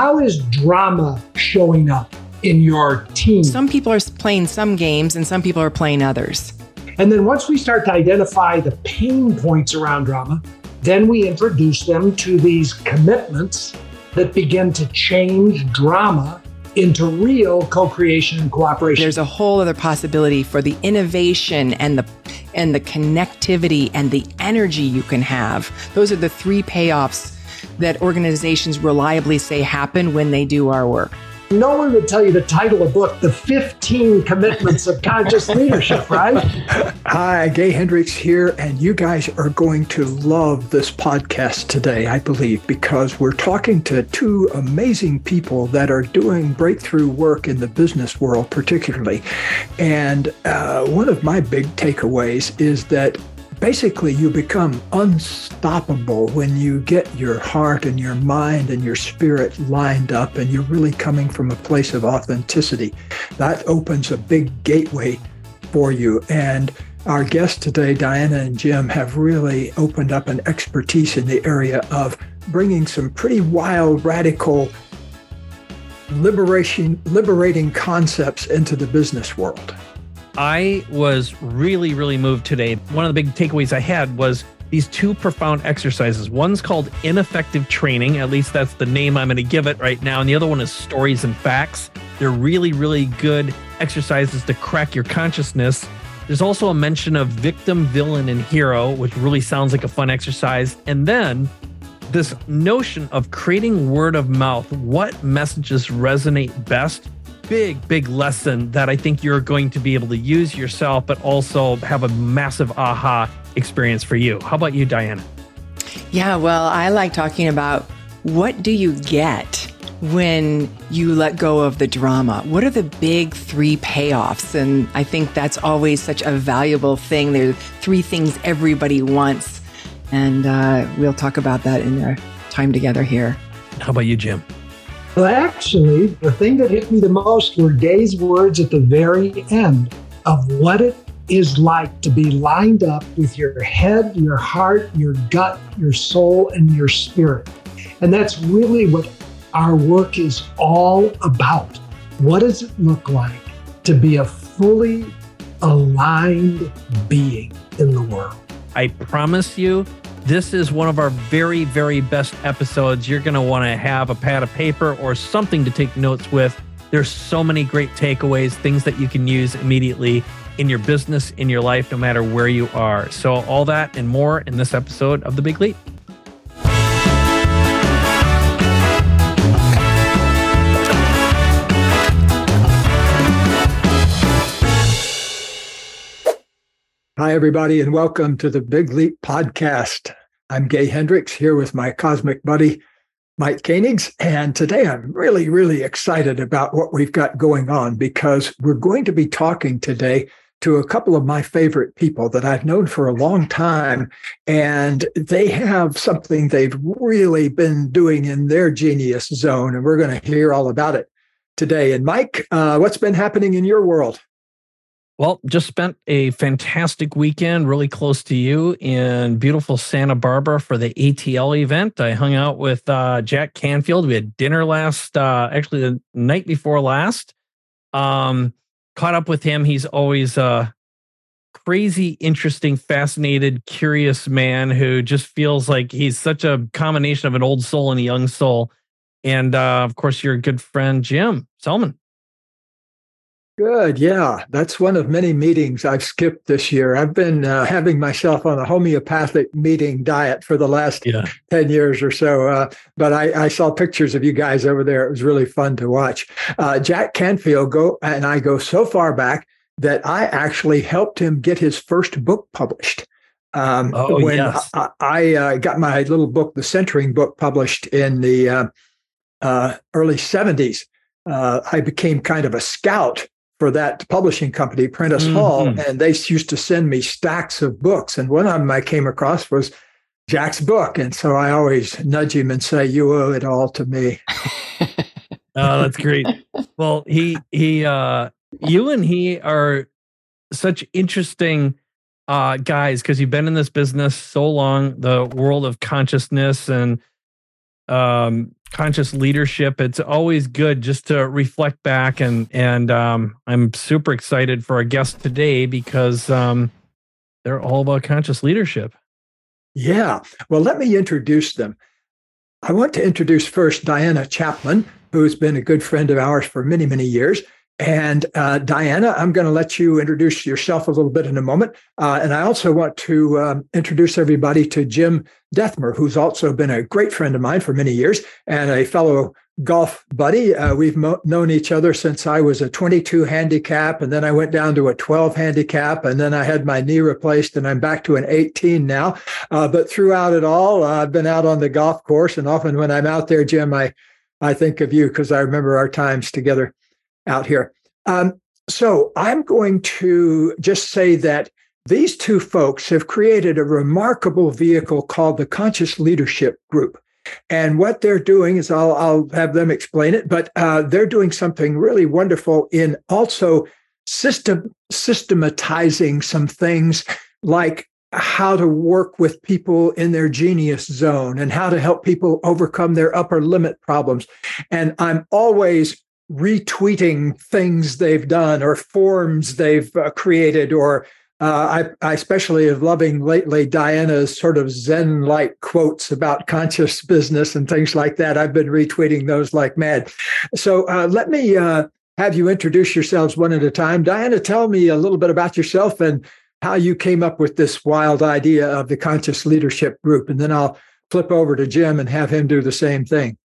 how is drama showing up in your team? Some people are playing some games and some people are playing others. And then once we start to identify the pain points around drama, then we introduce them to these commitments that begin to change drama into real co-creation and cooperation. There's a whole other possibility for the innovation and the and the connectivity and the energy you can have. Those are the three payoffs that organizations reliably say happen when they do our work. No one would tell you to title a book The 15 Commitments of Conscious Leadership, right? Hi, Gay Hendricks here, and you guys are going to love this podcast today, I believe, because we're talking to two amazing people that are doing breakthrough work in the business world, particularly. And uh, one of my big takeaways is that basically you become unstoppable when you get your heart and your mind and your spirit lined up and you're really coming from a place of authenticity. That opens a big gateway for you. And our guests today, Diana and Jim, have really opened up an expertise in the area of bringing some pretty wild, radical, liberation, liberating concepts into the business world. I was really, really moved today. One of the big takeaways I had was these two profound exercises. One's called ineffective training, at least that's the name I'm going to give it right now. And the other one is stories and facts. They're really, really good exercises to crack your consciousness. There's also a mention of victim, villain, and hero, which really sounds like a fun exercise. And then this notion of creating word of mouth. What messages resonate best? Big, big lesson that I think you're going to be able to use yourself, but also have a massive aha experience for you. How about you, Diana? Yeah, well, I like talking about what do you get when you let go of the drama? What are the big three payoffs? And I think that's always such a valuable thing. There are three things everybody wants. And uh, we'll talk about that in our time together here. How about you, Jim? Well, actually, the thing that hit me the most were Gay's words at the very end of what it is like to be lined up with your head, your heart, your gut, your soul, and your spirit. And that's really what our work is all about. What does it look like to be a fully aligned being in the world? I promise you, this is one of our very, very best episodes. You're going to want to have a pad of paper or something to take notes with. There's so many great takeaways, things that you can use immediately in your business, in your life, no matter where you are. So, all that and more in this episode of The Big Leap. Hi, everybody, and welcome to the Big Leap Podcast. I'm Gay Hendricks here with my cosmic buddy, Mike Koenigs. And today I'm really, really excited about what we've got going on because we're going to be talking today to a couple of my favorite people that I've known for a long time. And they have something they've really been doing in their genius zone. And we're going to hear all about it today. And Mike, uh, what's been happening in your world? Well, just spent a fantastic weekend really close to you in beautiful Santa Barbara for the ATL event. I hung out with uh, Jack Canfield. We had dinner last, uh, actually, the night before last. Um, caught up with him. He's always a crazy, interesting, fascinated, curious man who just feels like he's such a combination of an old soul and a young soul. And uh, of course, your good friend, Jim Selman. Good. Yeah. That's one of many meetings I've skipped this year. I've been uh, having myself on a homeopathic meeting diet for the last yeah. 10 years or so. Uh, but I, I, saw pictures of you guys over there. It was really fun to watch. Uh, Jack Canfield go and I go so far back that I actually helped him get his first book published. Um, oh, when yes. I, I uh, got my little book, the Centering book, published in the uh, uh, early 70s, I became kind of a scout for that publishing company, Prentice mm-hmm. Hall, and they used to send me stacks of books. And one of them I came across was Jack's book, and so I always nudge him and say, "You owe it all to me." oh, that's great. well, he he uh you and he are such interesting uh guys because you've been in this business so long, the world of consciousness and um conscious leadership. It's always good just to reflect back and and um, I'm super excited for our guest today because um, they're all about conscious leadership. Yeah. Well, let me introduce them. I want to introduce first Diana Chapman, who's been a good friend of ours for many, many years. And uh, Diana, I'm going to let you introduce yourself a little bit in a moment. Uh, and I also want to um, introduce everybody to Jim Dethmer, who's also been a great friend of mine for many years and a fellow golf buddy. Uh, we've mo- known each other since I was a 22 handicap, and then I went down to a 12 handicap, and then I had my knee replaced, and I'm back to an 18 now. Uh, but throughout it all, uh, I've been out on the golf course, and often when I'm out there, Jim, I I think of you because I remember our times together out here. Um, so I'm going to just say that these two folks have created a remarkable vehicle called the Conscious Leadership Group. And what they're doing is, I'll, I'll have them explain it, but uh, they're doing something really wonderful in also system systematizing some things like how to work with people in their genius zone and how to help people overcome their upper limit problems. And I'm always retweeting things they've done or forms they've uh, created or uh, I, I, especially am loving lately Diana's sort of Zen like quotes about conscious business and things like that. I've been retweeting those like mad. So uh, let me uh, have you introduce yourselves one at a time. Diana, tell me a little bit about yourself and how you came up with this wild idea of the conscious leadership group. And then I'll flip over to Jim and have him do the same thing.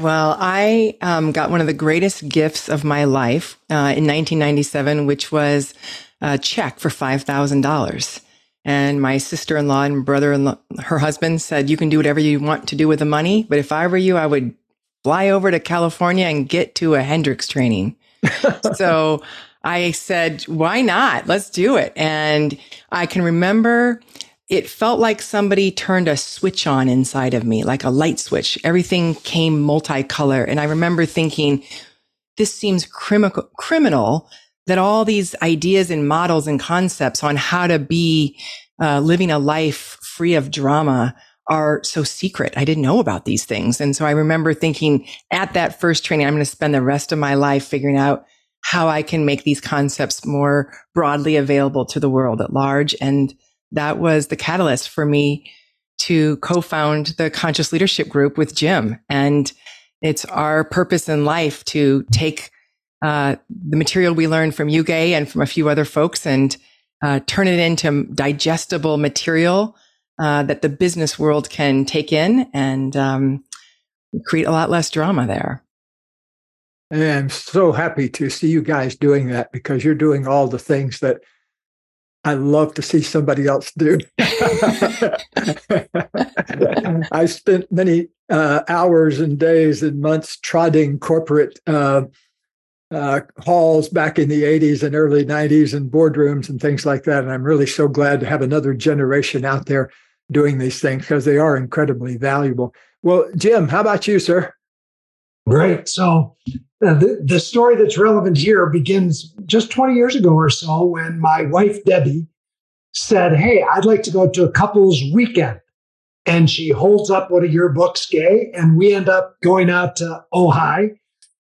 Well, I um, got one of the greatest gifts of my life uh, in 1997, which was a check for $5,000. And my sister in law and brother in law, her husband said, You can do whatever you want to do with the money. But if I were you, I would fly over to California and get to a Hendricks training. so I said, Why not? Let's do it. And I can remember it felt like somebody turned a switch on inside of me, like a light switch. Everything came multicolor. And I remember thinking, this seems criminal, criminal that all these ideas and models and concepts on how to be uh, living a life free of drama are so secret. I didn't know about these things. And so I remember thinking at that first training, I'm going to spend the rest of my life figuring out how I can make these concepts more broadly available to the world at large. And that was the catalyst for me to co-found the conscious leadership group with Jim. And it's our purpose in life to take uh, the material we learned from you Gay and from a few other folks and uh, turn it into digestible material uh, that the business world can take in and um, create a lot less drama there. And I'm so happy to see you guys doing that because you're doing all the things that I love to see somebody else do. I spent many uh, hours and days and months trotting corporate uh, uh, halls back in the 80s and early 90s and boardrooms and things like that. And I'm really so glad to have another generation out there doing these things because they are incredibly valuable. Well, Jim, how about you, sir? Great. So the, the story that's relevant here begins just 20 years ago or so when my wife, Debbie, said, Hey, I'd like to go to a couple's weekend. And she holds up one of your books, Gay, and we end up going out to Ojai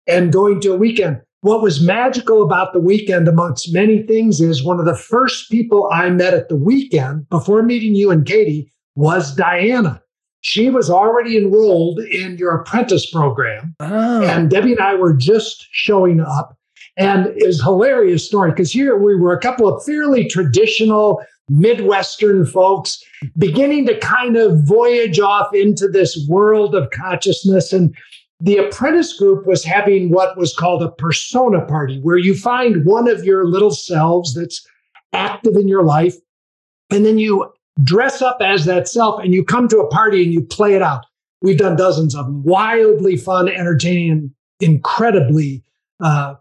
and going to a weekend. What was magical about the weekend, amongst many things, is one of the first people I met at the weekend before meeting you and Katie was Diana she was already enrolled in your apprentice program. Oh. And Debbie and I were just showing up. And it was a hilarious story because here we were a couple of fairly traditional Midwestern folks beginning to kind of voyage off into this world of consciousness. And the apprentice group was having what was called a persona party, where you find one of your little selves that's active in your life. And then you dress up as that self and you come to a party and you play it out. We've done dozens of them. Wildly fun, entertaining, incredibly uh,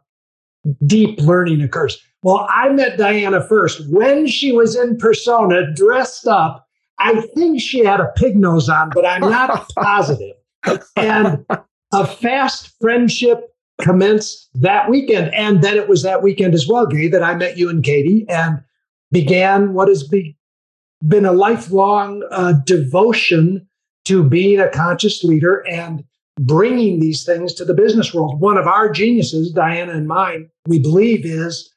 deep learning occurs. Well, I met Diana first when she was in persona, dressed up. I think she had a pig nose on, but I'm not positive. And a fast friendship commenced that weekend. And then it was that weekend as well, Gay, that I met you and Katie and began what has be, been a lifelong uh, devotion to being a conscious leader and bringing these things to the business world. One of our geniuses, Diana and mine, we believe is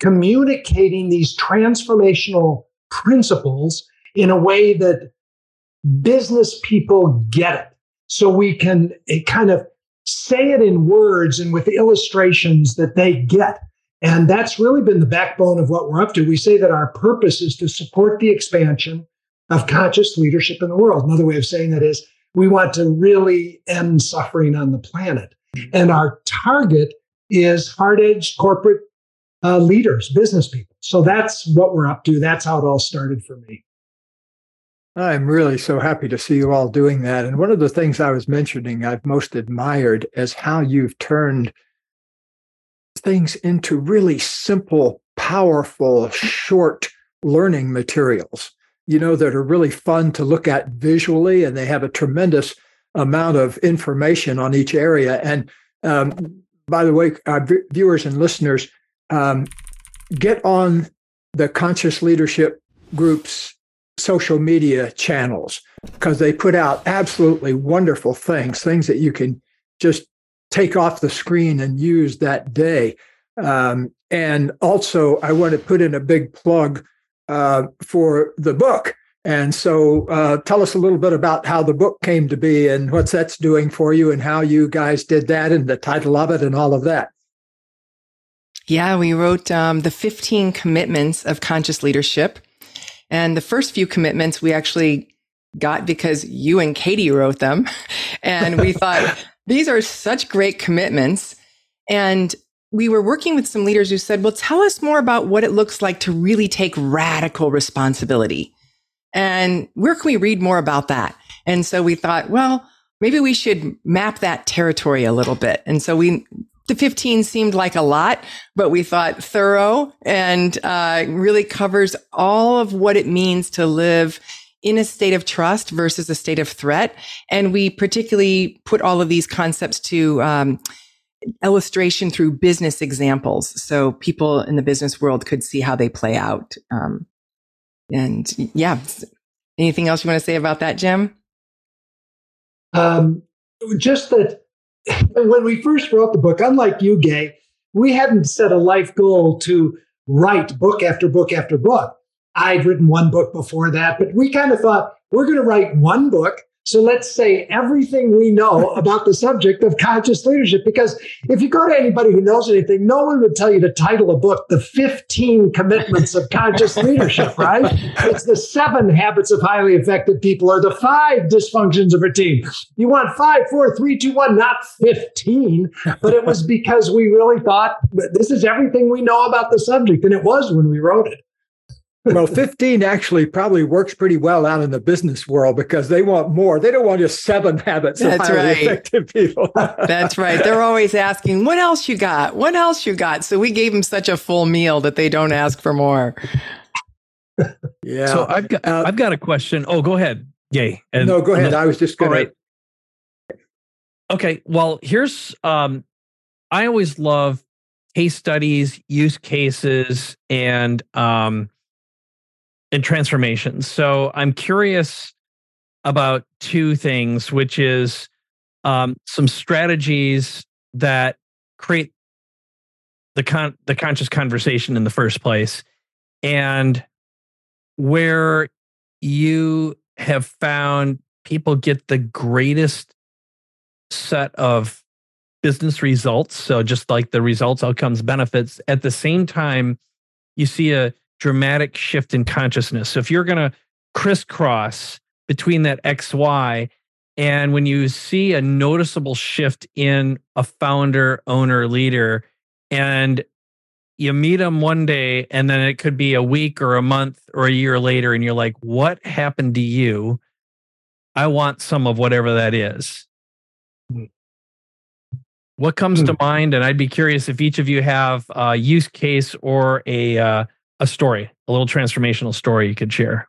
communicating these transformational principles in a way that business people get it. So we can kind of say it in words and with illustrations that they get. And that's really been the backbone of what we're up to. We say that our purpose is to support the expansion of conscious leadership in the world. Another way of saying that is we want to really end suffering on the planet. And our target is hard edged corporate uh, leaders, business people. So that's what we're up to. That's how it all started for me. I'm really so happy to see you all doing that. And one of the things I was mentioning I've most admired is how you've turned things into really simple, powerful, short learning materials, you know, that are really fun to look at visually and they have a tremendous amount of information on each area. And um, by the way, uh, viewers and listeners, um, get on the conscious leadership groups social media channels because they put out absolutely wonderful things, things that you can just take off the screen and use that day. Um, and also, I want to put in a big plug uh, for the book. And so, uh, tell us a little bit about how the book came to be and what that's doing for you, and how you guys did that, and the title of it, and all of that. Yeah, we wrote um, the 15 commitments of conscious leadership. And the first few commitments we actually got because you and Katie wrote them. And we thought, these are such great commitments. And we were working with some leaders who said, well, tell us more about what it looks like to really take radical responsibility. And where can we read more about that? And so we thought, well, maybe we should map that territory a little bit. And so we the 15 seemed like a lot, but we thought thorough and uh, really covers all of what it means to live in a state of trust versus a state of threat. And we particularly put all of these concepts to um, illustration through business examples. So people in the business world could see how they play out. Um, and yeah, anything else you want to say about that, Jim? Um, just that when we first wrote the book, unlike you, Gay, we hadn't set a life goal to write book after book after book. I'd written one book before that, but we kind of thought we're going to write one book so let's say everything we know about the subject of conscious leadership. Because if you go to anybody who knows anything, no one would tell you to title a book, The 15 Commitments of Conscious Leadership, right? It's the seven habits of highly effective people or the five dysfunctions of a team. You want five, four, three, two, one, not 15. But it was because we really thought this is everything we know about the subject. And it was when we wrote it well, 15 actually probably works pretty well out in the business world because they want more. They don't want just seven habits That's of highly right. effective people. That's right. They're always asking, what else you got? What else you got? So we gave them such a full meal that they don't ask for more. yeah. So I've got uh, I've got a question. Oh, go ahead. Yay. And, no, go ahead. I was just going right. Okay. Well, here's um I always love case studies, use cases, and um and transformations. So I'm curious about two things, which is um, some strategies that create the con- the conscious conversation in the first place, and where you have found people get the greatest set of business results. So just like the results, outcomes, benefits. At the same time, you see a dramatic shift in consciousness. So if you're going to crisscross between that XY, and when you see a noticeable shift in a founder, owner, leader, and you meet them one day, and then it could be a week or a month or a year later, and you're like, what happened to you? I want some of whatever that is. Hmm. What comes to hmm. mind? And I'd be curious if each of you have a use case or a uh, a story, a little transformational story you could share?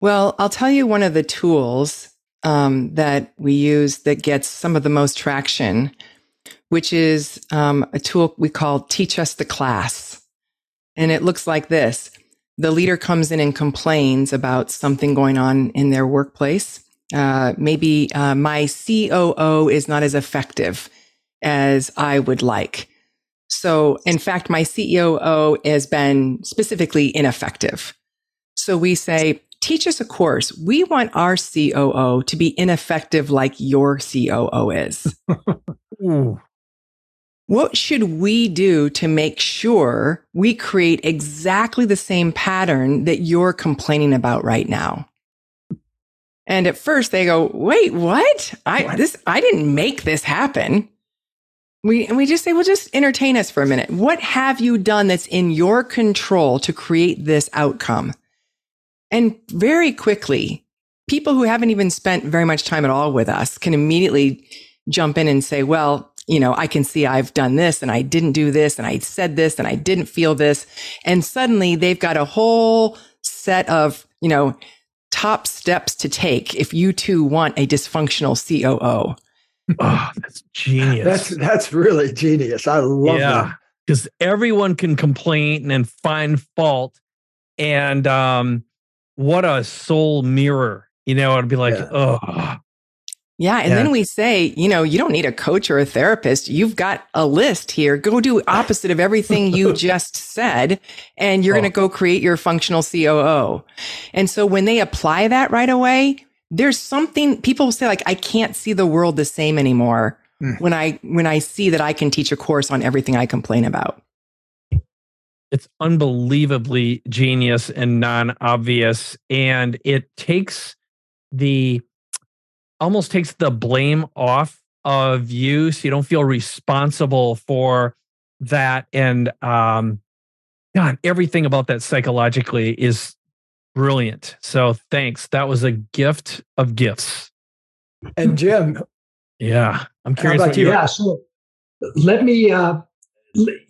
Well, I'll tell you one of the tools um, that we use that gets some of the most traction, which is um, a tool we call Teach Us the Class. And it looks like this the leader comes in and complains about something going on in their workplace. Uh, maybe uh, my COO is not as effective as I would like. So, in fact, my COO has been specifically ineffective. So we say, teach us a course. We want our COO to be ineffective like your COO is. what should we do to make sure we create exactly the same pattern that you're complaining about right now? And at first they go, wait, what? I, this, I didn't make this happen. We, and we just say, well, just entertain us for a minute. What have you done that's in your control to create this outcome? And very quickly, people who haven't even spent very much time at all with us can immediately jump in and say, well, you know, I can see I've done this and I didn't do this and I said this and I didn't feel this. And suddenly they've got a whole set of, you know, top steps to take if you too want a dysfunctional COO. Oh, that's genius. That's that's really genius. I love yeah, that. Because everyone can complain and find fault. And um, what a soul mirror. You know, I'd be like, yeah. oh. Yeah. And yeah. then we say, you know, you don't need a coach or a therapist. You've got a list here. Go do opposite of everything you just said, and you're oh. going to go create your functional COO. And so when they apply that right away, there's something people say like I can't see the world the same anymore mm. when I when I see that I can teach a course on everything I complain about. It's unbelievably genius and non-obvious and it takes the almost takes the blame off of you so you don't feel responsible for that and um god everything about that psychologically is Brilliant. So thanks. That was a gift of gifts. And Jim. yeah. I'm curious. About you? Yeah. So let me, uh,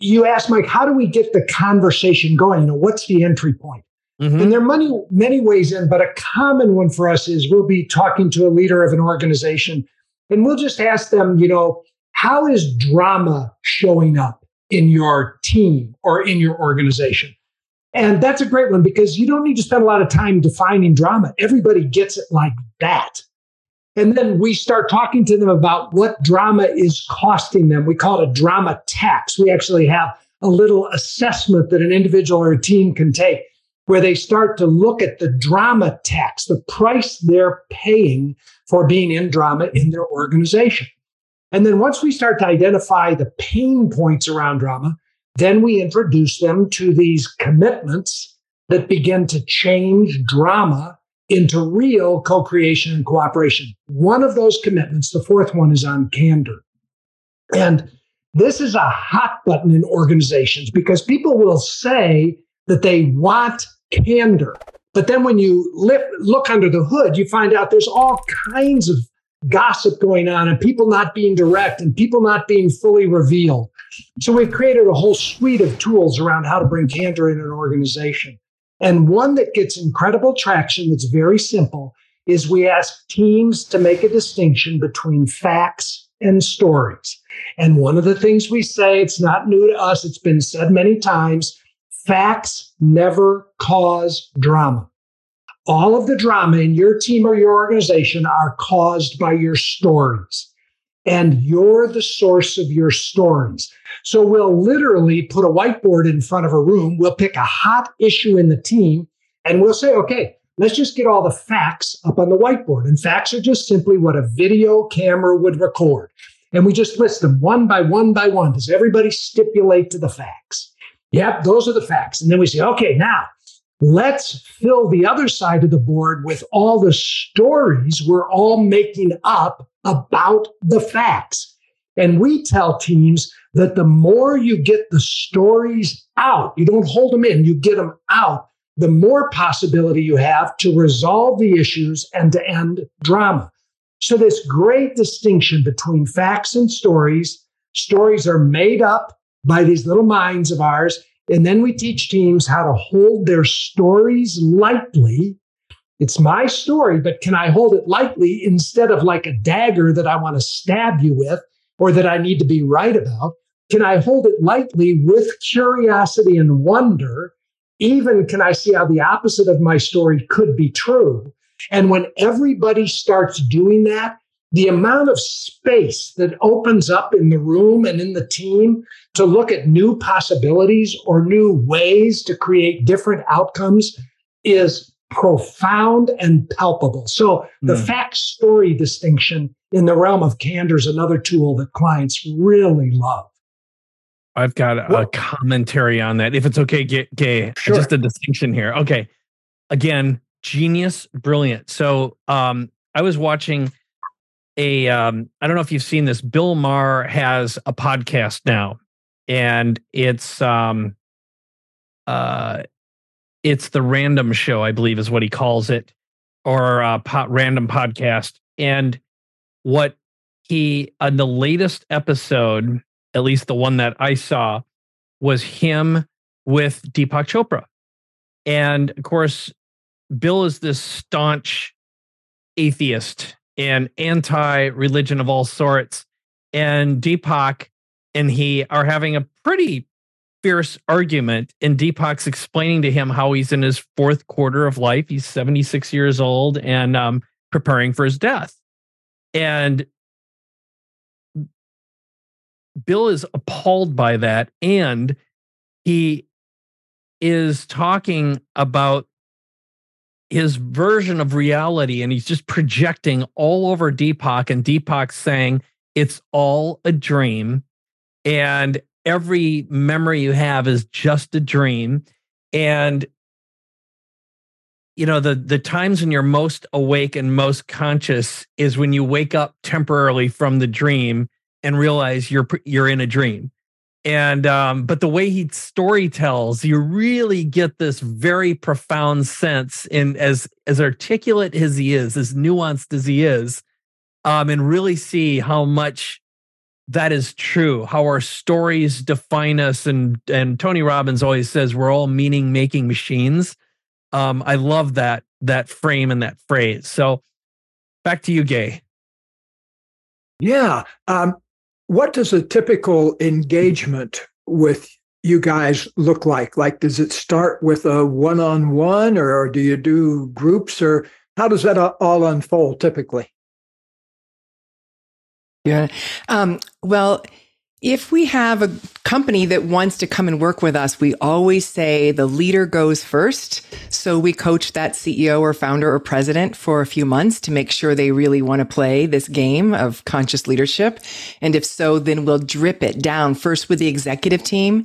you asked Mike, how do we get the conversation going? You know, what's the entry point? Mm-hmm. And there are many, many ways in, but a common one for us is we'll be talking to a leader of an organization and we'll just ask them, you know, how is drama showing up in your team or in your organization? And that's a great one because you don't need to spend a lot of time defining drama. Everybody gets it like that. And then we start talking to them about what drama is costing them. We call it a drama tax. We actually have a little assessment that an individual or a team can take where they start to look at the drama tax, the price they're paying for being in drama in their organization. And then once we start to identify the pain points around drama, then we introduce them to these commitments that begin to change drama into real co creation and cooperation. One of those commitments, the fourth one, is on candor. And this is a hot button in organizations because people will say that they want candor. But then when you look under the hood, you find out there's all kinds of gossip going on and people not being direct and people not being fully revealed. So we've created a whole suite of tools around how to bring candor in an organization. And one that gets incredible traction that's very simple is we ask teams to make a distinction between facts and stories. And one of the things we say, it's not new to us, it's been said many times facts never cause drama. All of the drama in your team or your organization are caused by your stories. And you're the source of your stories. So we'll literally put a whiteboard in front of a room. We'll pick a hot issue in the team and we'll say, okay, let's just get all the facts up on the whiteboard. And facts are just simply what a video camera would record. And we just list them one by one by one. Does everybody stipulate to the facts? Yep, those are the facts. And then we say, okay, now let's fill the other side of the board with all the stories we're all making up about the facts. And we tell teams that the more you get the stories out, you don't hold them in, you get them out, the more possibility you have to resolve the issues and to end drama. So, this great distinction between facts and stories stories are made up by these little minds of ours. And then we teach teams how to hold their stories lightly. It's my story, but can I hold it lightly instead of like a dagger that I want to stab you with or that I need to be right about? Can I hold it lightly with curiosity and wonder? Even can I see how the opposite of my story could be true? And when everybody starts doing that, the amount of space that opens up in the room and in the team to look at new possibilities or new ways to create different outcomes is profound and palpable. So the mm. fact story distinction in the realm of candor is another tool that clients really love. I've got a commentary on that. If it's okay, Gay, sure. just a distinction here. Okay. Again, genius, brilliant. So um, I was watching a um, I don't know if you've seen this. Bill Maher has a podcast now, and it's um uh it's the random show, I believe is what he calls it, or po- random podcast. And what he on the latest episode, at least the one that I saw, was him with Deepak Chopra. And of course, Bill is this staunch atheist and anti religion of all sorts. And Deepak and he are having a pretty fierce argument. And Deepak's explaining to him how he's in his fourth quarter of life. He's 76 years old and um, preparing for his death. And Bill is appalled by that. And he is talking about his version of reality and he's just projecting all over Deepak and Deepak saying it's all a dream. And every memory you have is just a dream. And you know the the times when you're most awake and most conscious is when you wake up temporarily from the dream and realize you're you're in a dream and um, but the way he story tells you really get this very profound sense in as as articulate as he is as nuanced as he is um, and really see how much that is true how our stories define us. And and tony robbins always says we're all meaning making machines. Um, i love that that frame and that phrase. So back to you gay. Yeah um, what does a typical engagement with you guys look like? Like, does it start with a one on one or do you do groups or how does that all unfold typically? Yeah. Um, well, if we have a company that wants to come and work with us, we always say the leader goes first. So we coach that CEO or founder or president for a few months to make sure they really want to play this game of conscious leadership. And if so, then we'll drip it down first with the executive team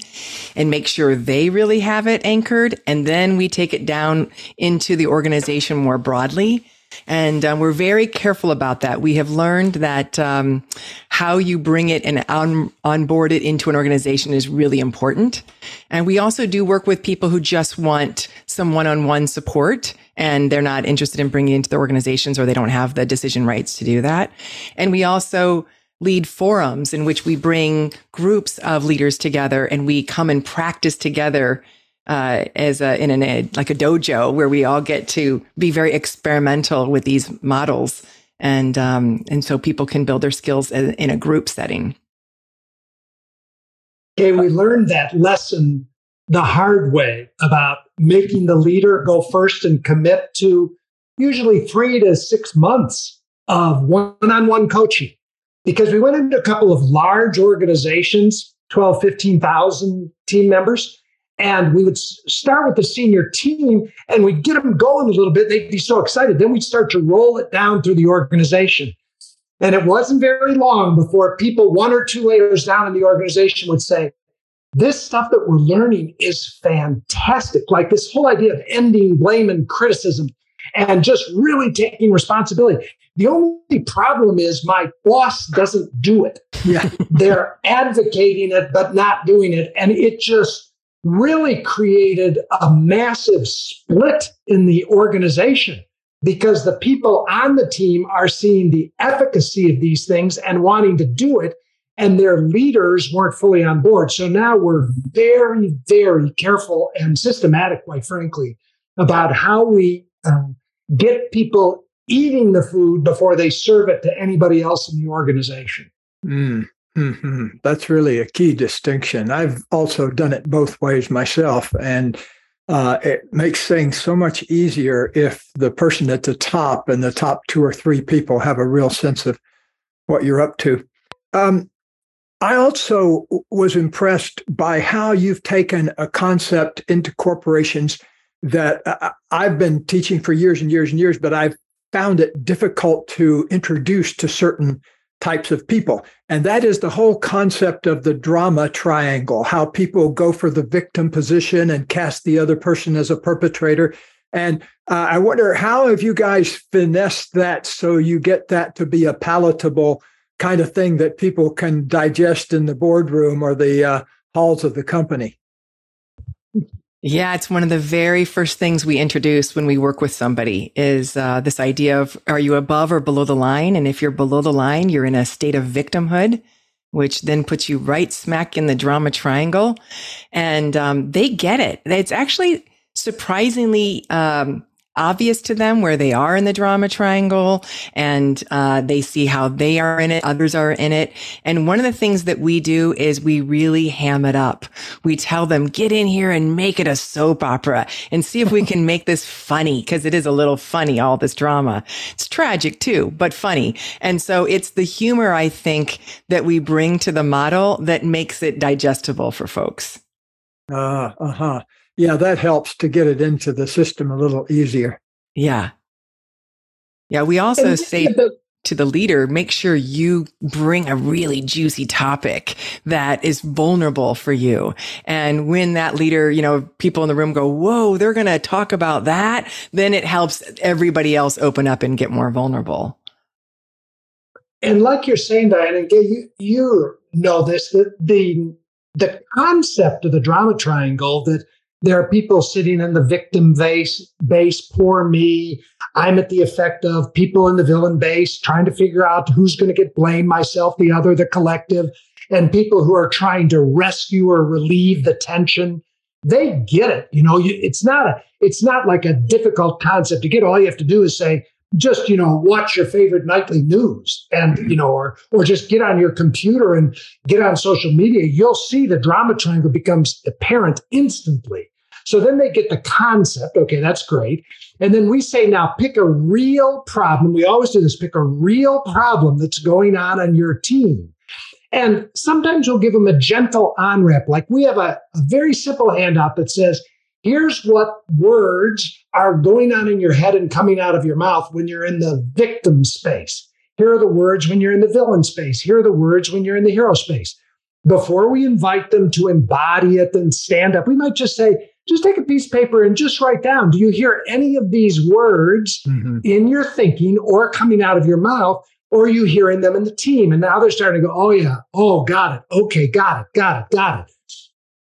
and make sure they really have it anchored. And then we take it down into the organization more broadly and um, we're very careful about that. We have learned that um, how you bring it and on, onboard it into an organization is really important. And we also do work with people who just want some one on one support and they're not interested in bringing it into the organizations or they don't have the decision rights to do that. And we also lead forums in which we bring groups of leaders together and we come and practice together uh, as a, in an, like a dojo where we all get to be very experimental with these models. And, um, and so people can build their skills in a group setting. Okay, we learned that lesson the hard way about making the leader go first and commit to usually three to six months of one on one coaching. Because we went into a couple of large organizations, 12, 15,000 team members, and we would start with the senior team and we'd get them going a little bit. They'd be so excited. Then we'd start to roll it down through the organization. And it wasn't very long before people one or two layers down in the organization would say, this stuff that we're learning is fantastic. Like this whole idea of ending blame and criticism and just really taking responsibility. The only problem is my boss doesn't do it. Yeah. They're advocating it, but not doing it. And it just really created a massive split in the organization because the people on the team are seeing the efficacy of these things and wanting to do it and their leaders weren't fully on board so now we're very very careful and systematic quite frankly about how we um, get people eating the food before they serve it to anybody else in the organization mm. Mm-hmm. That's really a key distinction. I've also done it both ways myself. And uh, it makes things so much easier if the person at the top and the top two or three people have a real sense of what you're up to. Um, I also was impressed by how you've taken a concept into corporations that I've been teaching for years and years and years, but I've found it difficult to introduce to certain types of people. And that is the whole concept of the drama triangle, how people go for the victim position and cast the other person as a perpetrator. And uh, I wonder how have you guys finessed that so you get that to be a palatable kind of thing that people can digest in the boardroom or the uh, halls of the company? Yeah, it's one of the very first things we introduce when we work with somebody is uh, this idea of are you above or below the line? And if you're below the line, you're in a state of victimhood, which then puts you right smack in the drama triangle. And um, they get it. It's actually surprisingly um, obvious to them where they are in the drama triangle and uh, they see how they are in it, others are in it. And one of the things that we do is we really ham it up. We tell them, get in here and make it a soap opera and see if we can make this funny because it is a little funny, all this drama. It's tragic too, but funny. And so it's the humor, I think, that we bring to the model that makes it digestible for folks. Uh, uh-huh yeah, that helps to get it into the system a little easier. Yeah. Yeah. We also say to the leader, make sure you bring a really juicy topic that is vulnerable for you. And when that leader, you know, people in the room go, whoa, they're going to talk about that, then it helps everybody else open up and get more vulnerable. And like you're saying, Diana, you, you know this, that the, the concept of the drama triangle that there are people sitting in the victim base, base, poor me. I'm at the effect of people in the villain base trying to figure out who's going to get blamed, myself, the other, the collective, and people who are trying to rescue or relieve the tension. They get it. You know, it's not a, it's not like a difficult concept to get. All you have to do is say, just you know watch your favorite nightly news and you know or or just get on your computer and get on social media. You'll see the drama triangle becomes apparent instantly. So then they get the concept. Okay that's great. And then we say now pick a real problem. We always do this. Pick a real problem that's going on on your team. And sometimes you'll give them a gentle on ramp like we have a, a very simple handout that says Here's what words are going on in your head and coming out of your mouth when you're in the victim space. Here are the words when you're in the villain space. Here are the words when you're in the hero space. Before we invite them to embody it and stand up, we might just say, just take a piece of paper and just write down do you hear any of these words mm-hmm. in your thinking or coming out of your mouth? Or are you hearing them in the team? And now they're starting to go, oh, yeah, oh, got it. Okay, got it, got it, got it.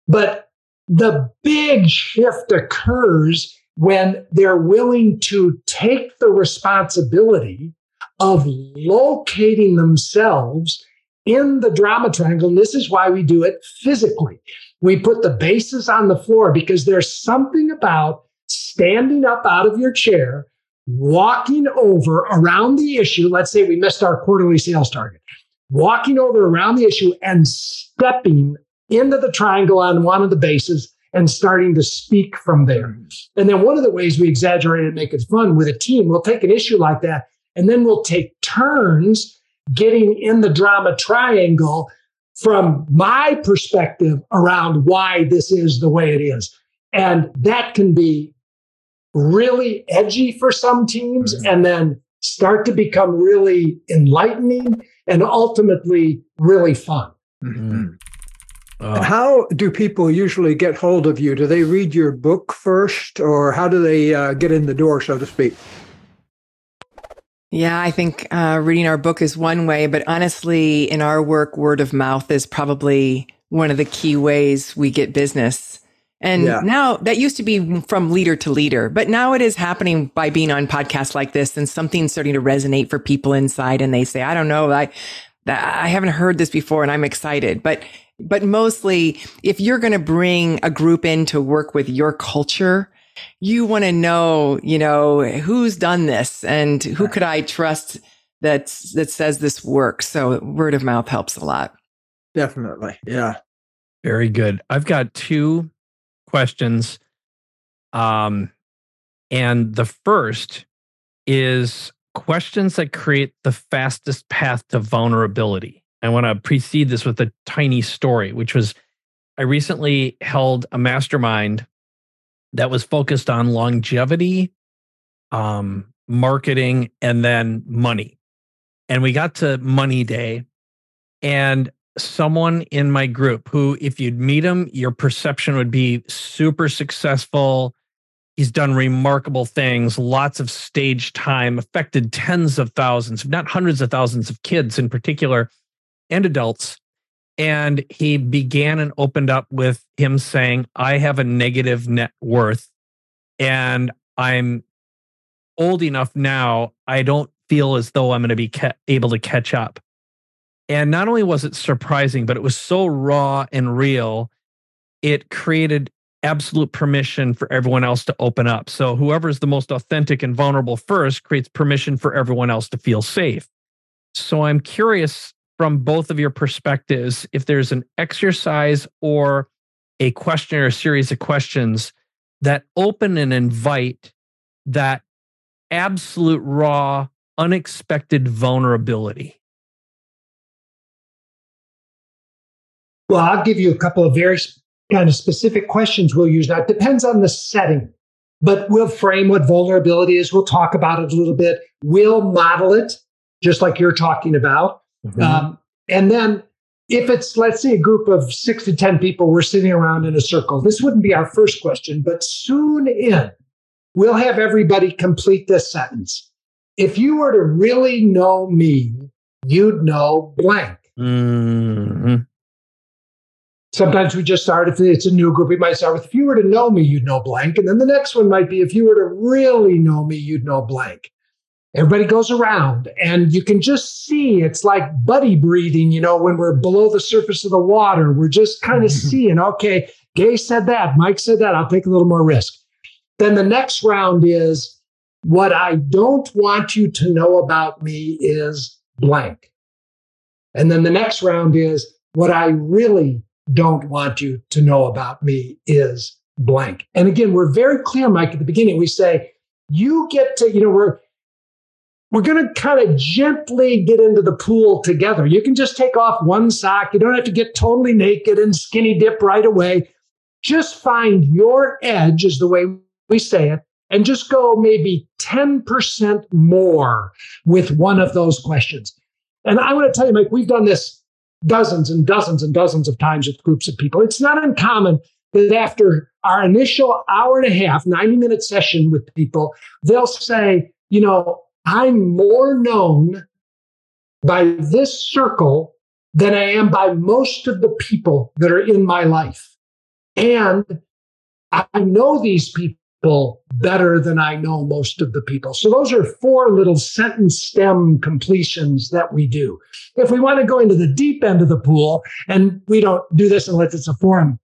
But the big shift occurs when they're willing to take the responsibility of locating themselves in the drama triangle. And this is why we do it physically. We put the bases on the floor because there's something about standing up out of your chair, walking over around the issue. Let's say we missed our quarterly sales target, walking over around the issue and stepping into the triangle on one of the bases and starting to speak from there. And then one of the ways we exaggerate and make it fun with a team, we'll take an issue like that and then we'll take turns getting in the drama triangle from my perspective around why this is the way it is. And that can be really edgy for some teams mm-hmm. and then start to become really enlightening and ultimately really fun. Mm-hmm. Uh, how do people usually get hold of you? Do they read your book first, or how do they uh, get in the door, so to speak? Yeah, I think uh, reading our book is one way, but honestly, in our work, word of mouth is probably one of the key ways we get business. And yeah. now that used to be from leader to leader, but now it is happening by being on podcasts like this and something's starting to resonate for people inside. And they say, I don't know, I, I haven't heard this before and I'm excited. But but mostly if you're going to bring a group in to work with your culture, you want to know, you know, who's done this and who could I trust that that says this works. So word of mouth helps a lot. Definitely. Yeah. Very good. I've got two questions Um, and the first is questions that create the fastest path to vulnerability. I want to precede this with a tiny story, which was I recently held a mastermind that was focused on longevity, um, marketing, and then money. And we got to money day, and someone in my group who, if you'd meet him, your perception would be super successful. He's done remarkable things, lots of stage time, affected tens of thousands, if not hundreds of thousands of kids in particular and adults. And he began and opened up with him saying, I have a negative net worth and I'm old enough now, I don't feel as though I'm going to be ca- able to catch up. And not only was it surprising, but it was so raw and real, it created absolute permission for everyone else to open up. So whoever's the most authentic and vulnerable first creates permission for everyone else to feel safe. So I'm curious from both of your perspectives if there's an exercise or a question or a series of questions that open and invite that absolute raw unexpected vulnerability Well, I'll give you a couple of very kind of specific questions we'll use. Now, it depends on the setting, but we'll frame what vulnerability is. We'll talk about it a little bit. We'll model it, just like you're talking about. Mm-hmm. Um, and then if it's, let's say, a group of six to 10 people, we're sitting around in a circle. This wouldn't be our first question, but soon in, we'll have everybody complete this sentence. If you were to really know me, you'd know blank. Mm-hmm. Sometimes we just start, if it's a new group, we might start with, if you were to know me, you'd know blank. And then the next one might be, if you were to really know me, you'd know blank. Everybody goes around and you can just see it's like buddy breathing, you know, when we're below the surface of the water. We're just kind of seeing, okay, Gay said that, Mike said that, I'll take a little more risk. Then the next round is, what I don't want you to know about me is blank. And then the next round is, what I really don't want you to know about me is blank. And again, we're very clear, Mike, at the beginning. We say, you get to, you know, we're, we're going to kind of gently get into the pool together. You can just take off one sock. You don't have to get totally naked and skinny dip right away. Just find your edge, is the way we say it, and just go maybe 10% more with one of those questions. And I want to tell you, Mike, we've done this dozens and dozens and dozens of times with groups of people. It's not uncommon that after our initial hour and a half, 90 minute session with people, they'll say, you know, I'm more known by this circle than I am by most of the people that are in my life. And I know these people better than I know most of the people. So those are four little sentence stem completions that we do. If we want to go into the deep end of the pool, and we don't do this unless it's a forum,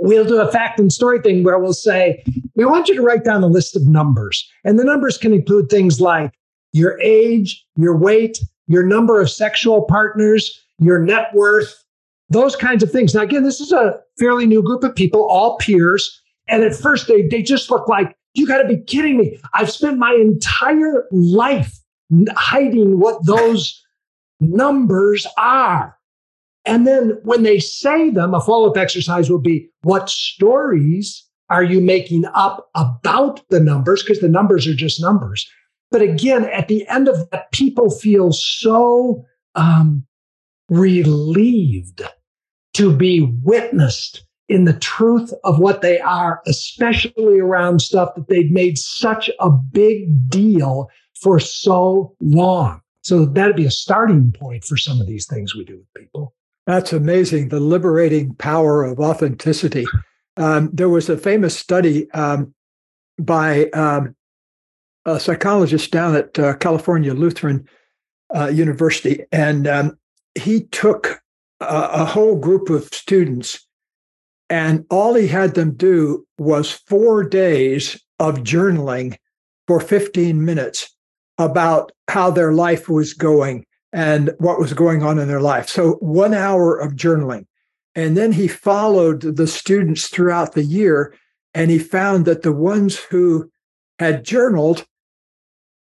we'll do a fact and story thing where we'll say, we want you to write down a list of numbers. And the numbers can include things like your age, your weight, your number of sexual partners, your net worth, those kinds of things. Now, again, this is a fairly new group of people, all peers. And at first, they, they just look like, you got to be kidding me. I've spent my entire life hiding what those numbers are. And then when they say them, a follow up exercise will be what stories are you making up about the numbers? Because the numbers are just numbers. But again, at the end of that, people feel so um, relieved to be witnessed in the truth of what they are, especially around stuff that they've made such a big deal for so long. So that'd be a starting point for some of these things we do with people. That's amazing. The liberating power of authenticity. Um, there was a famous study um, by um, a psychologist down at uh, California Lutheran uh, University, and um, he took a, a whole group of students and all he had them do was four days of journaling for 15 minutes about how their life was going and what was going on in their life. So, one hour of journaling. And then he followed the students throughout the year And he found that the ones who had journaled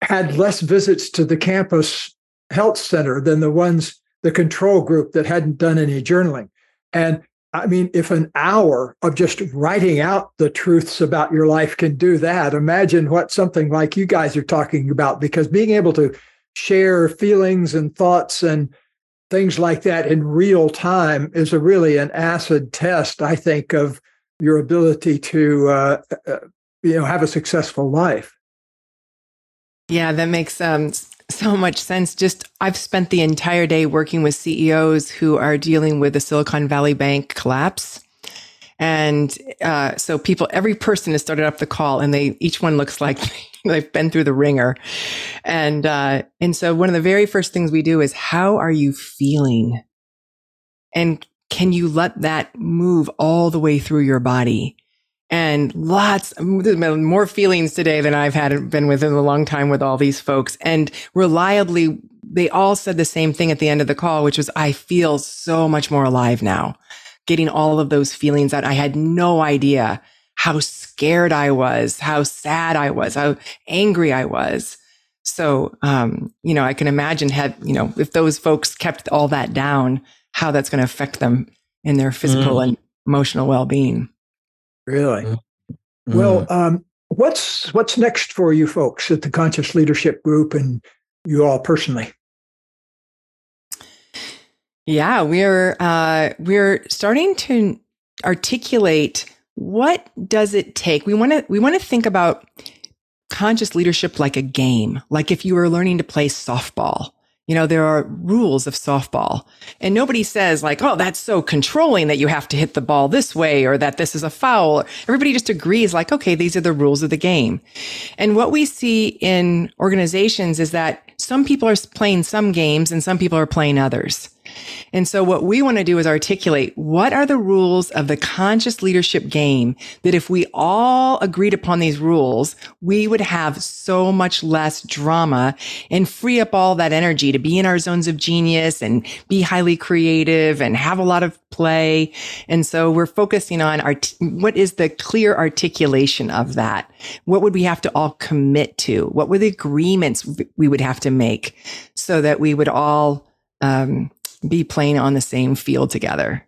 had less visits to the campus health center than the ones, the control group that hadn't done any journaling. And I mean, if an hour of just writing out the truths about your life can do that, imagine what something like you guys are talking about, because being able to share feelings and thoughts and things like that in real time is a really an acid test, I think, of your ability to, uh, uh, you know, have a successful life. Yeah, that makes um, so much sense. Just I've spent the entire day working with CEOs who are dealing with the Silicon Valley Bank collapse. And uh, so people, every person has started up the call and they, each one looks like they've been through the wringer. And, uh, and so one of the very first things we do is how are you feeling? And can you let that move all the way through your body? And lots more feelings today than I've had been within a long time with all these folks. And reliably, they all said the same thing at the end of the call, which was, I feel so much more alive now. Getting all of those feelings that I had no idea how scared I was, how sad I was, how angry I was. So, um, you know, I can imagine had, you know, if those folks kept all that down, how that's going to affect them in their physical mm. and emotional well-being. Really? Mm-hmm. Well, um, what's what's next for you folks at the Conscious Leadership Group and you all personally? Yeah, we're uh, we're starting to articulate what does it take. We want to we want to think about conscious leadership like a game, like if you were learning to play softball. You know, there are rules of softball and nobody says like, Oh, that's so controlling that you have to hit the ball this way or that this is a foul. Everybody just agrees like, okay, these are the rules of the game. And what we see in organizations is that some people are playing some games and some people are playing others. And so what we want to do is articulate what are the rules of the conscious leadership game that if we all agreed upon these rules, we would have so much less drama and free up all that energy to be in our zones of genius and be highly creative and have a lot of play. And so we're focusing on what is the clear articulation of that? What would we have to all commit to? What were the agreements we would have to make so that we would all um, be playing on the same field together.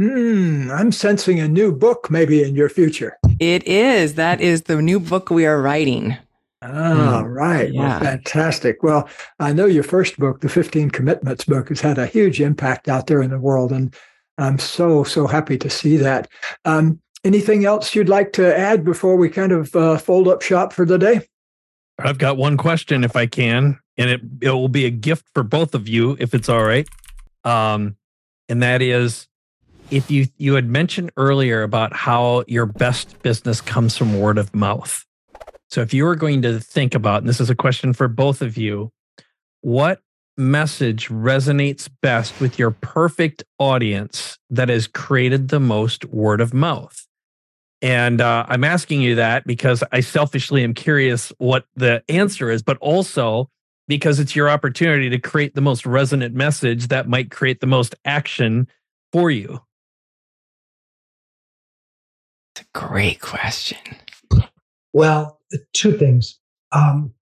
Mm, I'm sensing a new book maybe in your future. It is. That is the new book we are writing. Ah, mm. right. Yeah. Well, fantastic. Well, I know your first book, the 15 Commitments book, has had a huge impact out there in the world. And I'm so, so happy to see that. Um, anything else you'd like to add before we kind of uh, fold up shop for the day? I've got one question, if I can, and it it will be a gift for both of you, if it's all right. Um, and that is, if you you had mentioned earlier about how your best business comes from word of mouth. So if you were going to think about, and this is a question for both of you, what message resonates best with your perfect audience that has created the most word of mouth? And uh, I'm asking you that because I selfishly am curious what the answer is, but also because it's your opportunity to create the most resonant message that might create the most action for you. It's a great question. Well, two things. Um,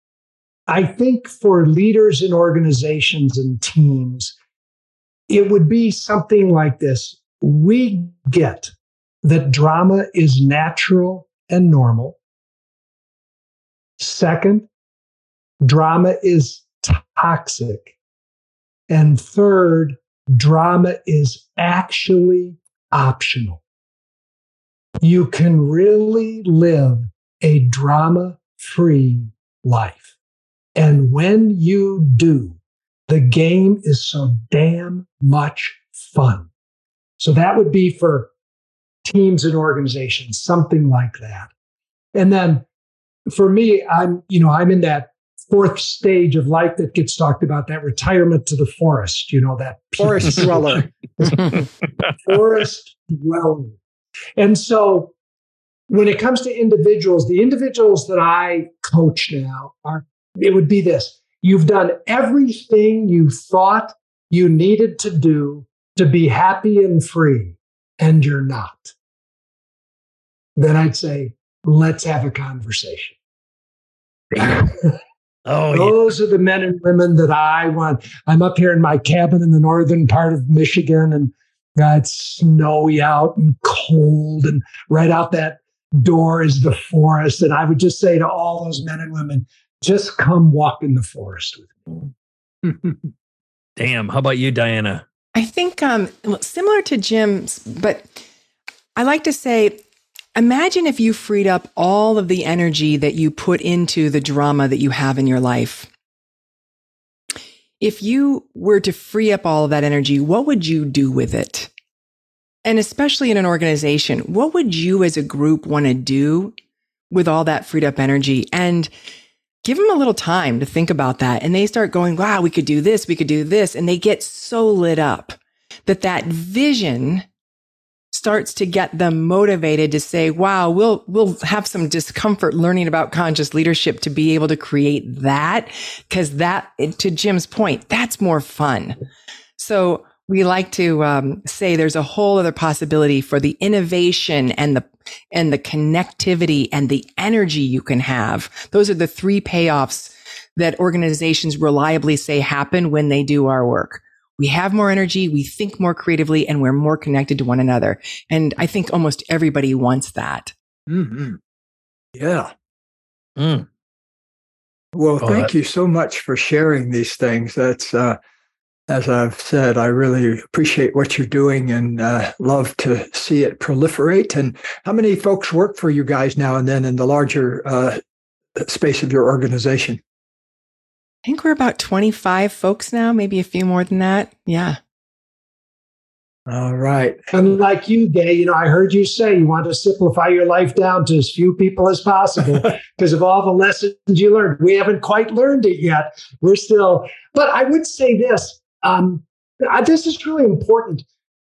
I think for leaders in organizations and teams, it would be something like this. We get that drama is natural and normal. Second, drama is toxic. And third, drama is actually optional. You can really live a drama free life. And when you do, the game is so damn much fun. So that would be for teams and organizations, something like that. And then for me, I'm, you know, I'm in that fourth stage of life that gets talked about, that retirement to the forest, you know, that forest dweller. forest dweller. And so when it comes to individuals, the individuals that I coach now are, it would be this. You've done everything you thought you needed to do to be happy and free and you're not. then I'd say, let's have a conversation. oh, those yeah. are the men and women that I want. I'm up here in my cabin in the northern part of Michigan, and uh, it's snowy out and cold, and right out that door is the forest. And I would just say to all those men and women, just come walk in the forest with me. Damn. How about you, Diana? I think um, similar to Jim's, but I like to say, imagine if you freed up all of the energy that you put into the drama that you have in your life. If you were to free up all of that energy, what would you do with it? And especially in an organization, what would you as a group want to do with all that freed up energy? And give them a little time to think about that. And they start going, wow, we could do this, we could do this. And they get so lit up that that vision starts to get them motivated to say, wow, we'll, we'll have some discomfort learning about conscious leadership to be able to create that. Cause that, to Jim's point, that's more fun. So we like to um, say there's a whole other possibility for the innovation and the and the connectivity and the energy you can have. Those are the three payoffs that organizations reliably say happen when they do our work. We have more energy, we think more creatively, and we're more connected to one another. And I think almost everybody wants that. Mm-hmm. Yeah. Mm. Well, oh, thank that- you so much for sharing these things. That's uh, as I've said, I really appreciate what you're doing and uh, love to see it proliferate. And how many folks work for you guys now and then in the larger uh, space of your organization? I think we're about 25 folks now, maybe a few more than that. Yeah. All right. And like you, Gay, you know, I heard you say you want to simplify your life down to as few people as possible because of all the lessons you learned. We haven't quite learned it yet. We're still, but I would say this um, this is really important.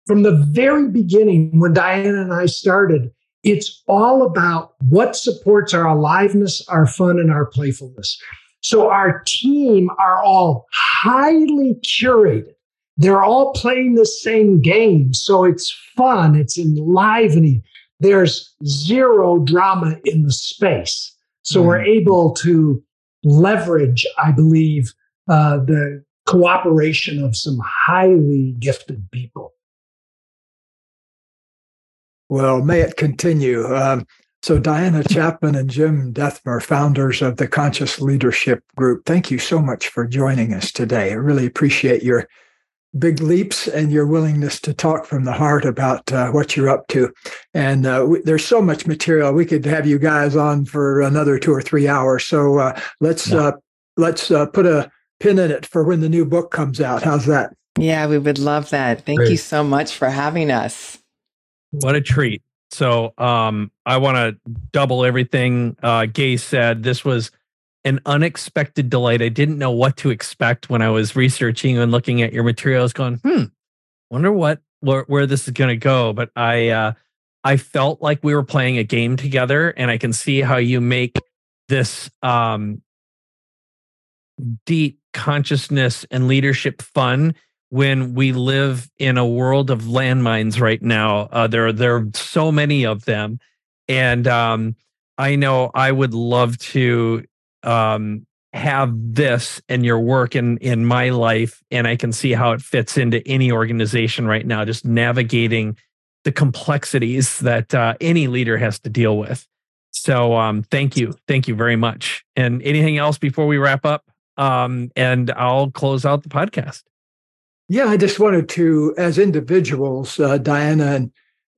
From the very beginning, when Diana and I started, it's all about what supports our aliveness, our fun, and our playfulness. So our team are all highly curated. They're all playing the same game. So it's fun, it's enlivening. There's zero drama in the space. So mm we're able to leverage, I believe, uh, the cooperation of some highly gifted people. Well, may it continue. Um, so, Diana Chapman and Jim Dethmer, founders of the Conscious Leadership Group, thank you so much for joining us today. I really appreciate your big leaps and your willingness to talk from the heart about uh, what you're up to. And uh, we, there's so much material. We could have you guys on for another two or three hours. So uh, let's yeah. Uh, let's uh, put a pin in it for when the new book comes out. How's that? Yeah, we would love that. Thank Great. you so much for having us. What a treat. So um, I want to double everything uh, Gay said. This was an unexpected delight. I didn't know what to expect when I was researching and looking at your materials, going, hmm, wonder what where, where this is going to go. But I uh, I felt like we were playing a game together, and I can see how you make this um, deep consciousness and leadership fun when we live in a world of landmines right now. Uh, there, there are so many of them, and um, I know I would love to um, have this and your work in in my life, and I can see how it fits into any organization right now. Just navigating the complexities that uh, any leader has to deal with. So, um, thank you, thank you very much. And anything else before we wrap up? um, and I'll close out the podcast. Yeah, I just wanted to, as individuals, uh, Diana and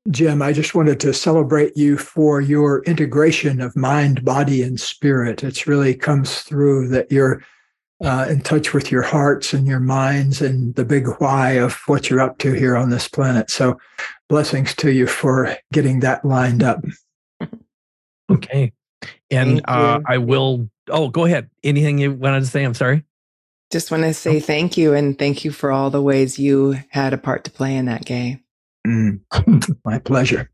Jim, I just wanted to celebrate you for your integration of mind, body, and spirit. It really comes through that you're uh, in touch with your hearts and your minds and the big why of what you're up to here on this planet. So, blessings to you for getting that lined up. Okay. And uh, I will oh, go ahead. Anything you wanted to say? I'm sorry. Just want to say thank you and thank you for all the ways you had a part to play in that game. Mm, my pleasure.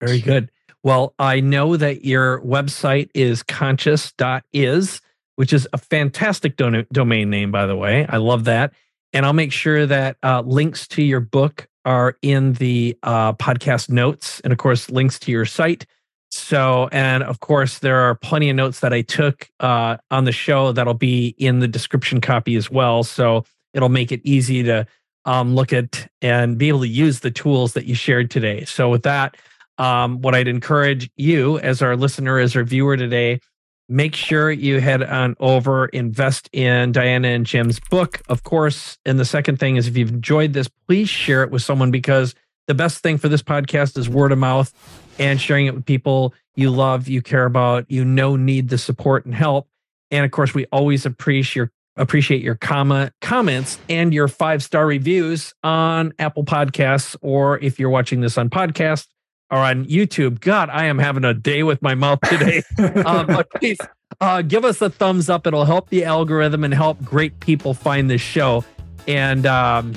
Very good. Well, I know that your website is conscious.is, which is a fantastic do- domain name, by the way. I love that. And I'll make sure that uh, links to your book are in the uh, podcast notes. And of course, links to your site So, and of course, there are plenty of notes that I took uh, on the show that'll be in the description copy as well. So it'll make it easy to um, look at and be able to use the tools that you shared today. So, with that, um, what I'd encourage you as our listener, as our viewer today, make sure you head on over, invest in Diana and Jim's book, of course. And the second thing is if you've enjoyed this, please share it with someone because the best thing for this podcast is word of mouth and sharing it with people you love, you care about, you know need the support and help. And of course, we always appreciate your appreciate your comment comments and your five star reviews on Apple Podcasts or if you're watching this on podcast or on YouTube. God, I am having a day with my mouth today. um, but please uh, give us a thumbs up. It'll help the algorithm and help great people find this show. And um,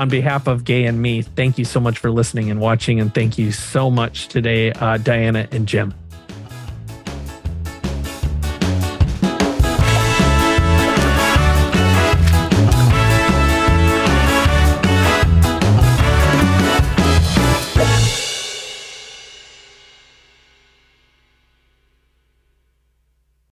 on behalf of Gay and me, thank you so much for listening and watching. And thank you so much today, uh, Diana and Jim.